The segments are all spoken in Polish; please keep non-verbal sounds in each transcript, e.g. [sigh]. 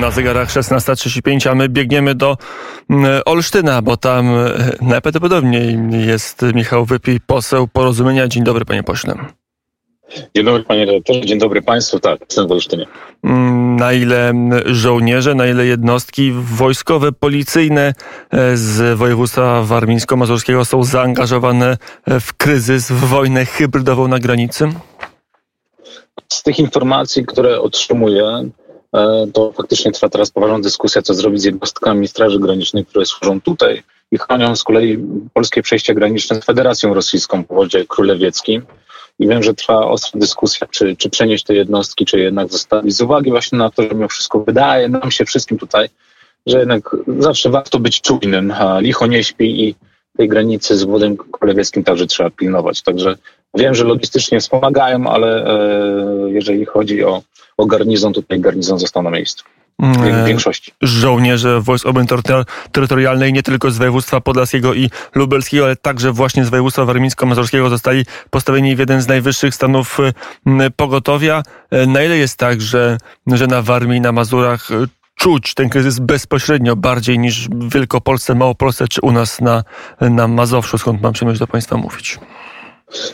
Na zegarach 16.35, a my biegniemy do mm, Olsztyna, bo tam e, najprawdopodobniej jest Michał Wypij, poseł Porozumienia. Dzień dobry, panie pośle. Dzień dobry panie redaktorze, dzień dobry państwu. Tak, jestem w Olsztynie. Mm, na ile żołnierze, na ile jednostki wojskowe, policyjne e, z województwa warmińsko-mazurskiego są zaangażowane w kryzys, w wojnę hybrydową na granicy? Z tych informacji, które otrzymuję, E, to faktycznie trwa teraz poważna dyskusja, co zrobić z jednostkami Straży Granicznej, które służą tutaj i chronią z kolei polskie przejścia graniczne z Federacją Rosyjską po wodzie królewieckim. I wiem, że trwa ostra dyskusja, czy, czy przenieść te jednostki, czy jednak zostawić. Z uwagi właśnie na to, że mimo wszystko wydaje nam się wszystkim tutaj, że jednak zawsze warto być czujnym. Licho nie śpi i tej granicy z Wodem Królewskim także trzeba pilnować. Także wiem, że logistycznie wspomagają, ale e, jeżeli chodzi o o garnizon, tutaj garnizon został na miejscu. W mm, większości. Żołnierze Wojsk Obrony Terytorialnej nie tylko z województwa podlaskiego i lubelskiego, ale także właśnie z województwa warmińsko-mazurskiego zostali postawieni w jeden z najwyższych stanów mm, pogotowia. E, na ile jest tak, że, że na Warmii i na Mazurach e, czuć ten kryzys bezpośrednio bardziej niż w Wielkopolsce, Małopolsce czy u nas na, na Mazowszu, skąd mam przyjemność do Państwa mówić?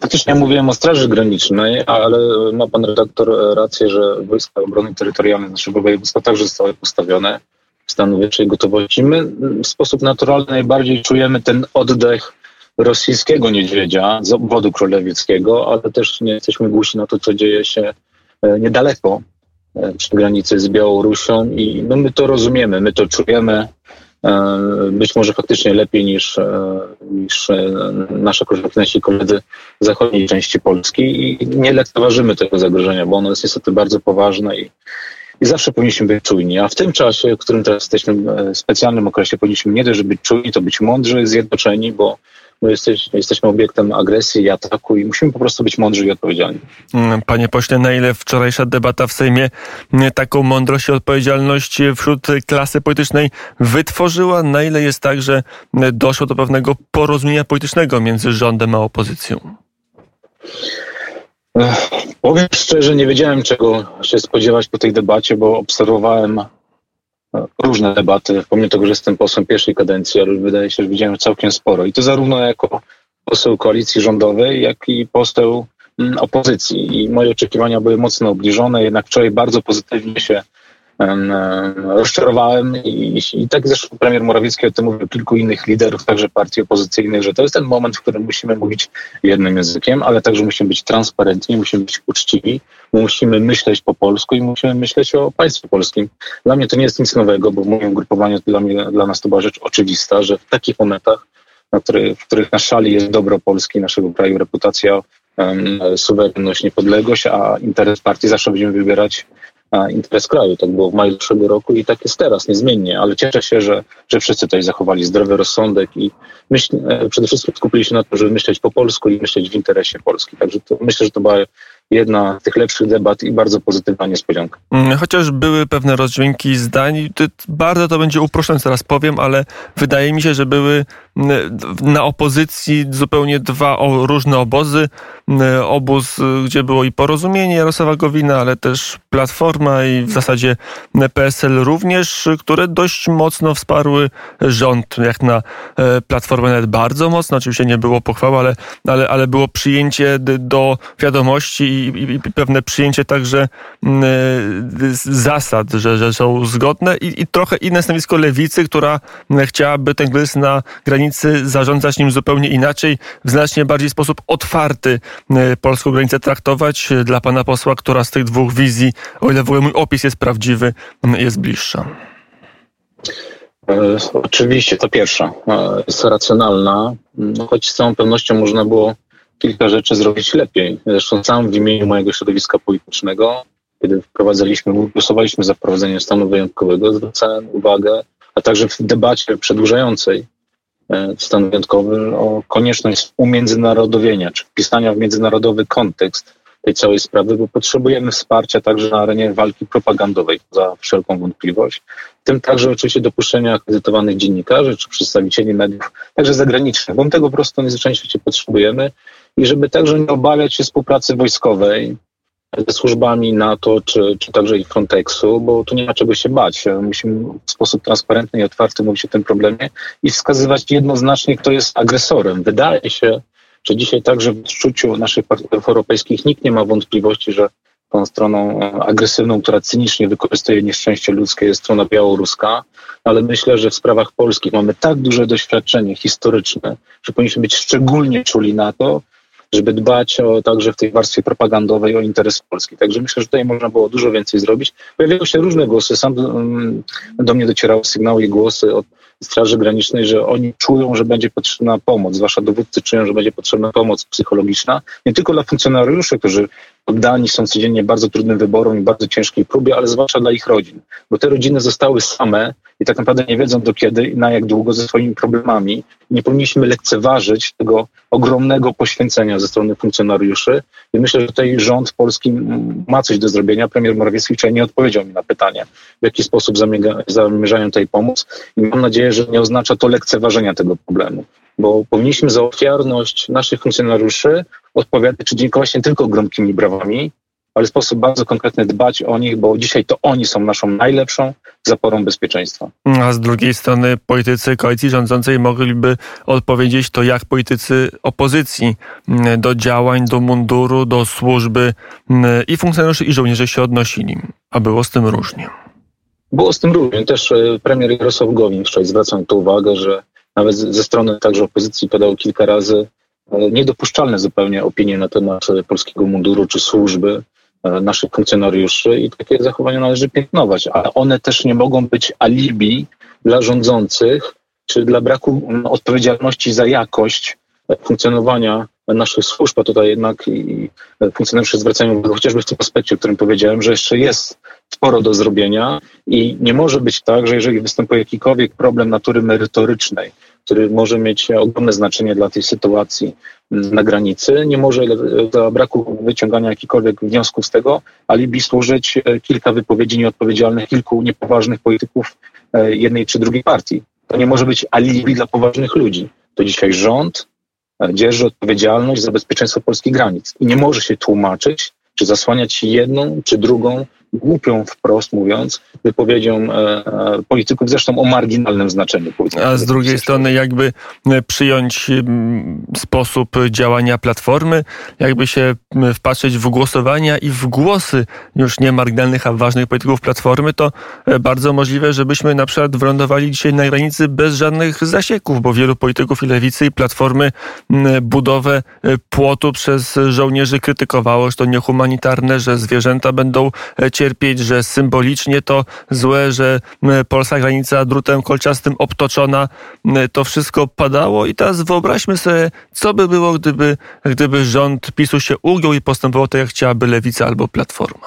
Faktycznie mówiłem o Straży Granicznej, ale ma pan redaktor rację, że Wojska Obrony Terytorialnej naszego województwa także zostały postawione w stanu wiecznej gotowości. My w sposób naturalny najbardziej czujemy ten oddech rosyjskiego niedźwiedzia z obwodu królewieckiego, ale też nie jesteśmy głusi na to, co dzieje się e, niedaleko e, przy granicy z Białorusią i no my to rozumiemy, my to czujemy. E, być może faktycznie lepiej niż, e, niż e, nasza nasi koledzy w zachodniej części Polski i nie lekceważymy tego zagrożenia, bo ono jest niestety bardzo poważne i, i zawsze powinniśmy być czujni. A w tym czasie, w którym teraz jesteśmy, w specjalnym okresie, powinniśmy nie dość, że być czujni, to być mądrzy, zjednoczeni, bo My jesteś, jesteśmy obiektem agresji i ataku i musimy po prostu być mądrzy i odpowiedzialni. Mm, panie pośle, na ile wczorajsza debata w Sejmie mm, taką mądrość i odpowiedzialność wśród klasy politycznej wytworzyła? Na ile jest tak, że mm, doszło do pewnego porozumienia politycznego między rządem a opozycją? Powiem szczerze, nie wiedziałem czego się spodziewać po tej debacie, bo obserwowałem różne debaty, pomimo tego, że jestem posłem pierwszej kadencji, ale wydaje się, że widziałem całkiem sporo. I to zarówno jako poseł koalicji rządowej, jak i poseł mm, opozycji. I moje oczekiwania były mocno obniżone, jednak wczoraj bardzo pozytywnie się rozczarowałem i, i tak zresztą premier Morawiecki o tym mówił, kilku innych liderów, także partii opozycyjnych, że to jest ten moment, w którym musimy mówić jednym językiem, ale także musimy być transparentni, musimy być uczciwi, musimy myśleć po polsku i musimy myśleć o państwie polskim. Dla mnie to nie jest nic nowego, bo w moim grupowaniu dla, mnie, dla nas to była rzecz oczywista, że w takich momentach, na który, w których na szali jest dobro Polski, naszego kraju, reputacja, um, suwerenność, niepodległość, a interes partii zawsze będziemy wybierać interes kraju. Tak było w maju zeszłego roku i tak jest teraz, niezmiennie, ale cieszę się, że, że wszyscy tutaj zachowali zdrowy rozsądek i myśl, e, przede wszystkim skupili się na tym, żeby myśleć po polsku i myśleć w interesie Polski. Także to, myślę, że to była jedna z tych lepszych debat i bardzo pozytywna niespodzianka. Mm, chociaż były pewne rozdźwięki zdań, bardzo to będzie uproszczone, teraz powiem, ale wydaje mi się, że były mm, na opozycji zupełnie dwa różne obozy. Mm, obóz, gdzie było i porozumienie Jarosława Gowina, ale też Platforma i w zasadzie PSL również, które dość mocno wsparły rząd, jak na e, Platformę nawet bardzo mocno. Oczywiście nie było pochwały, ale, ale, ale było przyjęcie do wiadomości i i, i, pewne przyjęcie także e, zasad, że, że są zgodne i, i trochę inne stanowisko lewicy, która chciałaby ten kryzys na granicy zarządzać nim zupełnie inaczej, w znacznie bardziej sposób otwarty polską granicę traktować. Dla pana posła, która z tych dwóch wizji, o ile w ogóle mój opis jest prawdziwy, jest bliższa. E, oczywiście, to pierwsza e, jest racjonalna, no, choć z całą pewnością można było kilka rzeczy zrobić lepiej. Zresztą sam w imieniu mojego środowiska politycznego, kiedy wprowadzaliśmy, głosowaliśmy za wprowadzeniem stanu wyjątkowego, zwracałem uwagę, a także w debacie przedłużającej e, stan wyjątkowy o konieczność umiędzynarodowienia, czy wpisania w międzynarodowy kontekst tej całej sprawy, bo potrzebujemy wsparcia także na arenie walki propagandowej, za wszelką wątpliwość. W tym także oczywiście dopuszczenia akredytowanych dziennikarzy czy przedstawicieli mediów, także zagranicznych, bo my tego po prostu niezwyczajnie potrzebujemy i żeby także nie obawiać się współpracy wojskowej, ze służbami NATO, czy, czy także i Frontexu, bo tu nie ma czego się bać. Musimy w sposób transparentny i otwarty mówić o tym problemie i wskazywać jednoznacznie, kto jest agresorem. Wydaje się, że dzisiaj także w odczuciu naszych partnerów europejskich nikt nie ma wątpliwości, że tą stroną e, agresywną, która cynicznie wykorzystuje nieszczęście ludzkie, jest strona białoruska, ale myślę, że w sprawach polskich mamy tak duże doświadczenie historyczne, że powinniśmy być szczególnie czuli na to, żeby dbać o, także w tej warstwie propagandowej o interes Polski. Także myślę, że tutaj można było dużo więcej zrobić. Pojawiają się różne głosy. Sam mm, do mnie docierały sygnały i głosy od Straży Granicznej, że oni czują, że będzie potrzebna pomoc, zwłaszcza dowódcy czują, że będzie potrzebna pomoc psychologiczna, nie tylko dla funkcjonariuszy, którzy poddani są codziennie bardzo trudnym wyborom i bardzo ciężkiej próbie, ale zwłaszcza dla ich rodzin. Bo te rodziny zostały same i tak naprawdę nie wiedzą do kiedy i na jak długo ze swoimi problemami. Nie powinniśmy lekceważyć tego ogromnego poświęcenia ze strony funkcjonariuszy. I myślę, że tutaj rząd polski ma coś do zrobienia. Premier Morawiecki wczoraj nie odpowiedział mi na pytanie, w jaki sposób zamierzają tutaj pomóc. I mam nadzieję, że nie oznacza to lekceważenia tego problemu bo powinniśmy za ofiarność naszych funkcjonariuszy odpowiadać czy dziękować nie tylko gromkimi brawami, ale w sposób bardzo konkretny dbać o nich, bo dzisiaj to oni są naszą najlepszą zaporą bezpieczeństwa. A z drugiej strony politycy koalicji rządzącej mogliby odpowiedzieć to, jak politycy opozycji mm, do działań, do munduru, do służby mm, i funkcjonariuszy, i żołnierzy się odnosili. A było z tym różnie. Było z tym różnie. Też e, premier Jarosław Gowin wczoraj zwracał na to uwagę, że nawet ze strony także opozycji padało kilka razy e, niedopuszczalne zupełnie opinie na temat polskiego munduru czy służby e, naszych funkcjonariuszy i takie zachowania należy piętnować, ale one też nie mogą być alibi dla rządzących czy dla braku odpowiedzialności za jakość funkcjonowania naszych służb, a tutaj jednak i funkcjonariusze zwracają uwagę chociażby w tym aspekcie, o którym powiedziałem, że jeszcze jest sporo do zrobienia i nie może być tak, że jeżeli występuje jakikolwiek problem natury merytorycznej, który może mieć ogromne znaczenie dla tej sytuacji na granicy, nie może dla braku wyciągania jakichkolwiek wniosków z tego alibi służyć e, kilka wypowiedzi nieodpowiedzialnych kilku niepoważnych polityków e, jednej czy drugiej partii. To nie może być alibi dla poważnych ludzi. To dzisiaj rząd e, dzierży odpowiedzialność za bezpieczeństwo polskich granic i nie może się tłumaczyć czy zasłaniać jedną czy drugą głupią wprost mówiąc, wypowiedzią e, e, polityków, zresztą o marginalnym znaczeniu. A z drugiej strony jakby e, przyjąć sposób działania Platformy, jakby się wpatrzeć w głosowania i w głosy już nie marginalnych, a ważnych polityków Platformy, to bardzo możliwe, żebyśmy na przykład wylądowali dzisiaj na granicy bez żadnych zasieków, bo wielu polityków i lewicy i Platformy budowę płotu przez żołnierzy krytykowało, że to niehumanitarne, że zwierzęta będą cierpieć cierpieć, że symbolicznie to złe, że polska granica drutem kolczastym obtoczona, to wszystko padało i teraz wyobraźmy sobie, co by było, gdyby, gdyby rząd PiSu się ugiął i postępował tak, jak chciałaby Lewica albo Platforma.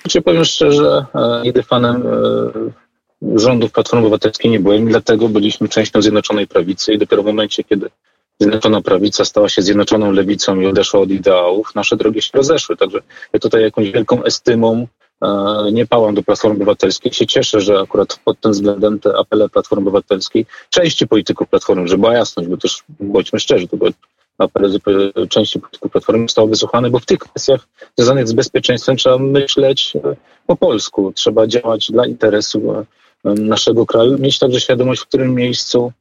Znaczy, powiem szczerze, e, nigdy fanem e, rządów Platformy Obywatelskiej nie byłem, dlatego byliśmy częścią Zjednoczonej Prawicy i dopiero w momencie, kiedy Zjednoczona Prawica stała się Zjednoczoną Lewicą i odeszła od ideałów, nasze drogi się rozeszły. Także ja tutaj jakąś wielką estymą e, nie pałam do Platformy Obywatelskiej. Się cieszę, że akurat pod tym względem te apele Platformy Obywatelskiej, części polityków Platformy, żeby była jasność, bo też bądźmy szczerzy, to były apele części polityków Platformy zostały wysłuchane, bo w tych kwestiach związanych z bezpieczeństwem trzeba myśleć e, po polsku. Trzeba działać dla interesu e, naszego kraju, mieć także świadomość, w którym miejscu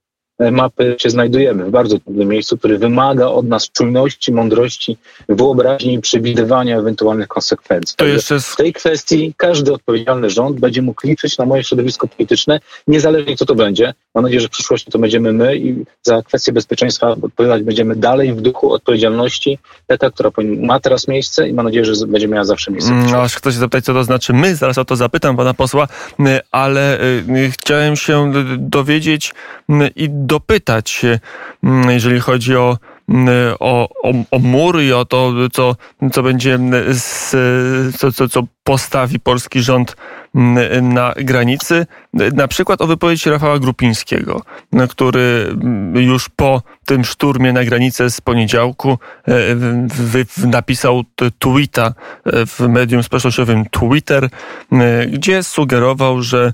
mapy się znajdujemy, w bardzo trudnym miejscu, który wymaga od nas czujności, mądrości, wyobraźni i przewidywania ewentualnych konsekwencji. To jeszcze W tej kwestii każdy odpowiedzialny rząd będzie mógł liczyć na moje środowisko polityczne, niezależnie kto to będzie. Mam nadzieję, że w przyszłości to będziemy my i za kwestię bezpieczeństwa odpowiadać będziemy dalej w duchu odpowiedzialności, taka, która ma teraz miejsce i mam nadzieję, że będzie miała zawsze miejsce. No, aż ktoś zapytać, co to znaczy my, zaraz o to zapytam pana posła, ale y, chciałem się dowiedzieć i dopytać, mm, jeżeli chodzi o, mm, o, o, o mur i o to, co, co będzie, mm, co, co, co postawi polski rząd na granicy. Na przykład o wypowiedzi Rafała Grupińskiego, który już po tym szturmie na granicę z poniedziałku napisał tweeta w medium społecznościowym Twitter, gdzie sugerował, że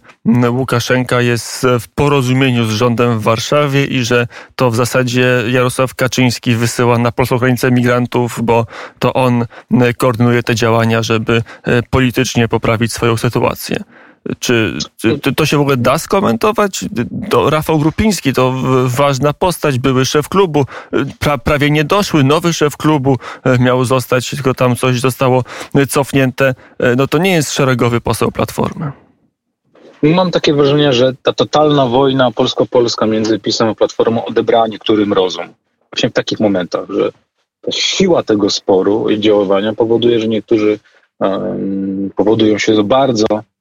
Łukaszenka jest w porozumieniu z rządem w Warszawie i że to w zasadzie Jarosław Kaczyński wysyła na polską granicę migrantów, bo to on koordynuje te działania, żeby politycznie poprawić swoją sytuację. Czy, czy, to się w ogóle da skomentować? To Rafał Grupiński to ważna postać, były szef klubu, pra, prawie nie doszły, nowy szef klubu e, miał zostać, tylko tam coś zostało cofnięte. E, no to nie jest szeregowy poseł Platformy. Mam takie wrażenie, że ta totalna wojna polsko-polska między PiSem a Platformą odebrała niektórym rozum. Właśnie w takich momentach, że siła tego sporu i działania powoduje, że niektórzy um, powodują się bardzo E,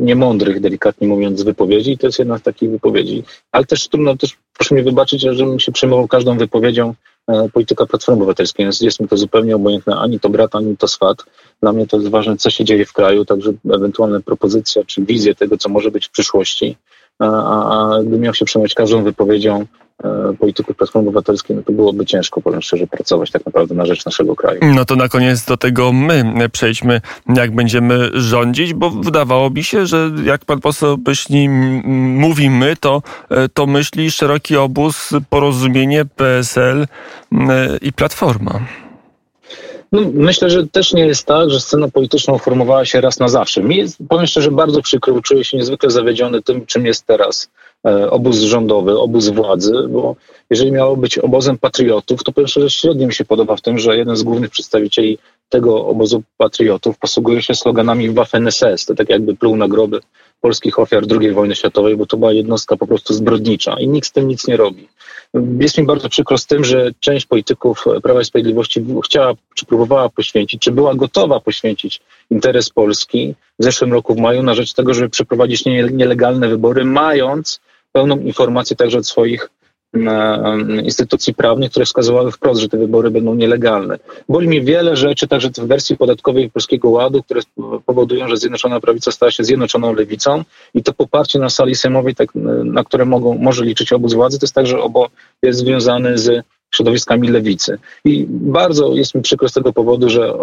niemądrych, delikatnie mówiąc, wypowiedzi i to jest jedna z takich wypowiedzi. Ale też trudno, też proszę mi wybaczyć, że bym się przejmował każdą wypowiedzią e, polityka Platformy Obywatelskiej. Jest, jest mi to zupełnie obojętne, ani to brat, ani to swat. Dla mnie to jest ważne, co się dzieje w kraju, także ewentualne propozycja czy wizje tego, co może być w przyszłości. A, a, gdybym miał się przejmować każdą wypowiedzią E, polityków Platformy Obywatelskiej, no to byłoby ciężko, powiem szczerze, pracować tak naprawdę na rzecz naszego kraju. No to na koniec do tego my przejdźmy, jak będziemy rządzić, bo wydawałoby się, że jak pan poseł myśli, mówi my, to, e, to myśli szeroki obóz, porozumienie PSL i Platforma. No, myślę, że też nie jest tak, że scena polityczna uformowała się raz na zawsze. Mi jest, powiem szczerze, bardzo przykro, czuję się niezwykle zawiedziony tym, czym jest teraz E, obóz rządowy, obóz władzy, bo jeżeli miało być obozem patriotów, to pierwsze, że średnio mi się podoba w tym, że jeden z głównych przedstawicieli tego obozu patriotów posługuje się sloganami Waffen-SS, to tak jakby pluł na groby polskich ofiar II wojny światowej, bo to była jednostka po prostu zbrodnicza i nikt z tym nic nie robi. Jest mi bardzo przykro z tym, że część polityków Prawa i Sprawiedliwości chciała, czy próbowała poświęcić, czy była gotowa poświęcić interes Polski w zeszłym roku w maju na rzecz tego, żeby przeprowadzić nielegalne wybory, mając pełną informację także od swoich instytucji prawnych, które wskazywały wprost, że te wybory będą nielegalne. Boli mnie wiele rzeczy, także w wersji podatkowej Polskiego Ładu, które powodują, że Zjednoczona Prawica stała się Zjednoczoną Lewicą i to poparcie na sali sejmowej, tak, na które mogą, może liczyć obóz władzy, to jest także obo jest związany z środowiskami lewicy. I bardzo jest mi przykro z tego powodu, że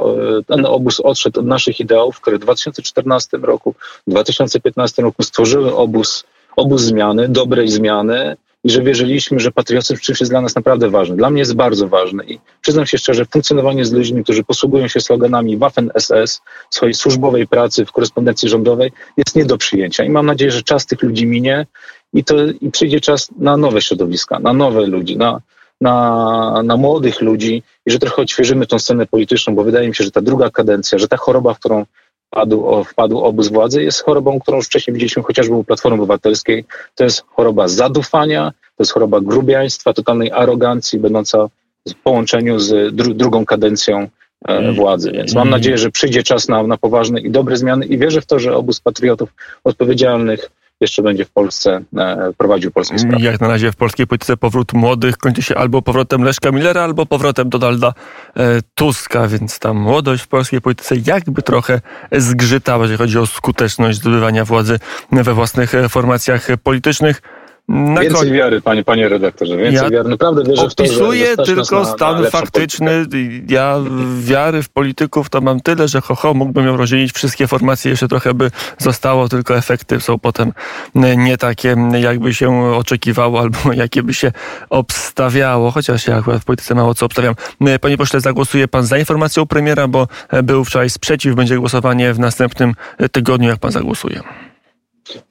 ten obóz odszedł od naszych ideałów, które w 2014 roku, w 2015 roku stworzyły obóz obóz zmiany, dobrej zmiany i że wierzyliśmy, że patriotyzm jest dla nas naprawdę ważny. Dla mnie jest bardzo ważny i przyznam się szczerze, funkcjonowanie z ludźmi, którzy posługują się sloganami Waffen-SS w swojej służbowej pracy, w korespondencji rządowej jest nie do przyjęcia i mam nadzieję, że czas tych ludzi minie i, to, i przyjdzie czas na nowe środowiska, na nowe ludzi, na, na, na młodych ludzi i że trochę odświeżymy tą scenę polityczną, bo wydaje mi się, że ta druga kadencja, że ta choroba, w którą wpadł, wpadł obóz władzy, jest chorobą, którą już wcześniej widzieliśmy chociażby u Platformy Obywatelskiej. To jest choroba zadufania, to jest choroba grubiaństwa, totalnej arogancji, będąca w połączeniu z dru drugą kadencją e, mm. władzy. Więc mam mm. nadzieję, że przyjdzie czas na, na poważne i dobre zmiany i wierzę w to, że obóz patriotów odpowiedzialnych jeszcze będzie w Polsce e, prowadził polskie sprawy. Jak na razie w polskiej polityce powrót młodych kończy się albo powrotem Leszka Millera, albo powrotem Donalda e, Tuska, więc ta młodość w polskiej polityce jakby trochę zgrzytała, jeżeli chodzi o skuteczność zdobywania władzy we własnych e, formacjach politycznych. Na więcej koń... wiary, panie, panie redaktorze, więcej ja wiary. Naprawdę wierzę w to, że tylko stan na faktyczny. Politykę. Ja wiary w polityków to mam tyle, że ho, ho mógłbym ją rozdzielić wszystkie formacje, jeszcze trochę by zostało, tylko efekty są potem nie takie, jakby się oczekiwało, albo [laughs] jakie by się obstawiało, chociaż ja akurat w polityce mało co obstawiam. Panie pośle, zagłosuje pan za informacją premiera, bo był wczoraj sprzeciw, będzie głosowanie w następnym tygodniu, jak pan zagłosuje.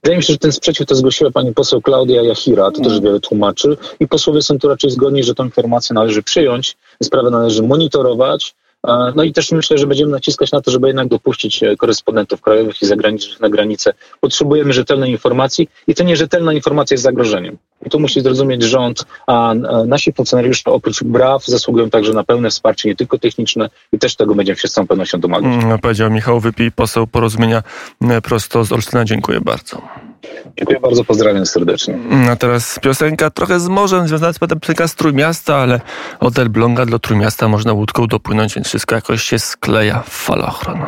Wydaje mi się, że ten sprzeciw to zgłosiła pani poseł Klaudia Jachira, to też mm. wiele tłumaczy i posłowie są tu raczej zgodni, że tę informację należy przyjąć, sprawę należy monitorować, no i też myślę, że będziemy naciskać na to, żeby jednak dopuścić e, korespondentów krajowych i zagranicznych na granicę. Potrzebujemy rzetelnej informacji i to nierzetelna informacja jest zagrożeniem. I to musi zrozumieć rząd, a nasi funkcjonariusze oprócz braw zasługują także na pełne wsparcie, nie tylko techniczne i też tego będziemy się z całą pewnością domagać. Mm, powiedział Michał Wypij, poseł porozumienia e, prosto z Olsztyna. Dziękuję bardzo. Dziękuję bardzo, pozdrawiam serdecznie. A teraz piosenka trochę z morzem, związana z piosenka z Trójmiasta, ale od Elbląga do Trójmiasta można łódką dopłynąć, więc wszystko jakoś się skleja w falochron.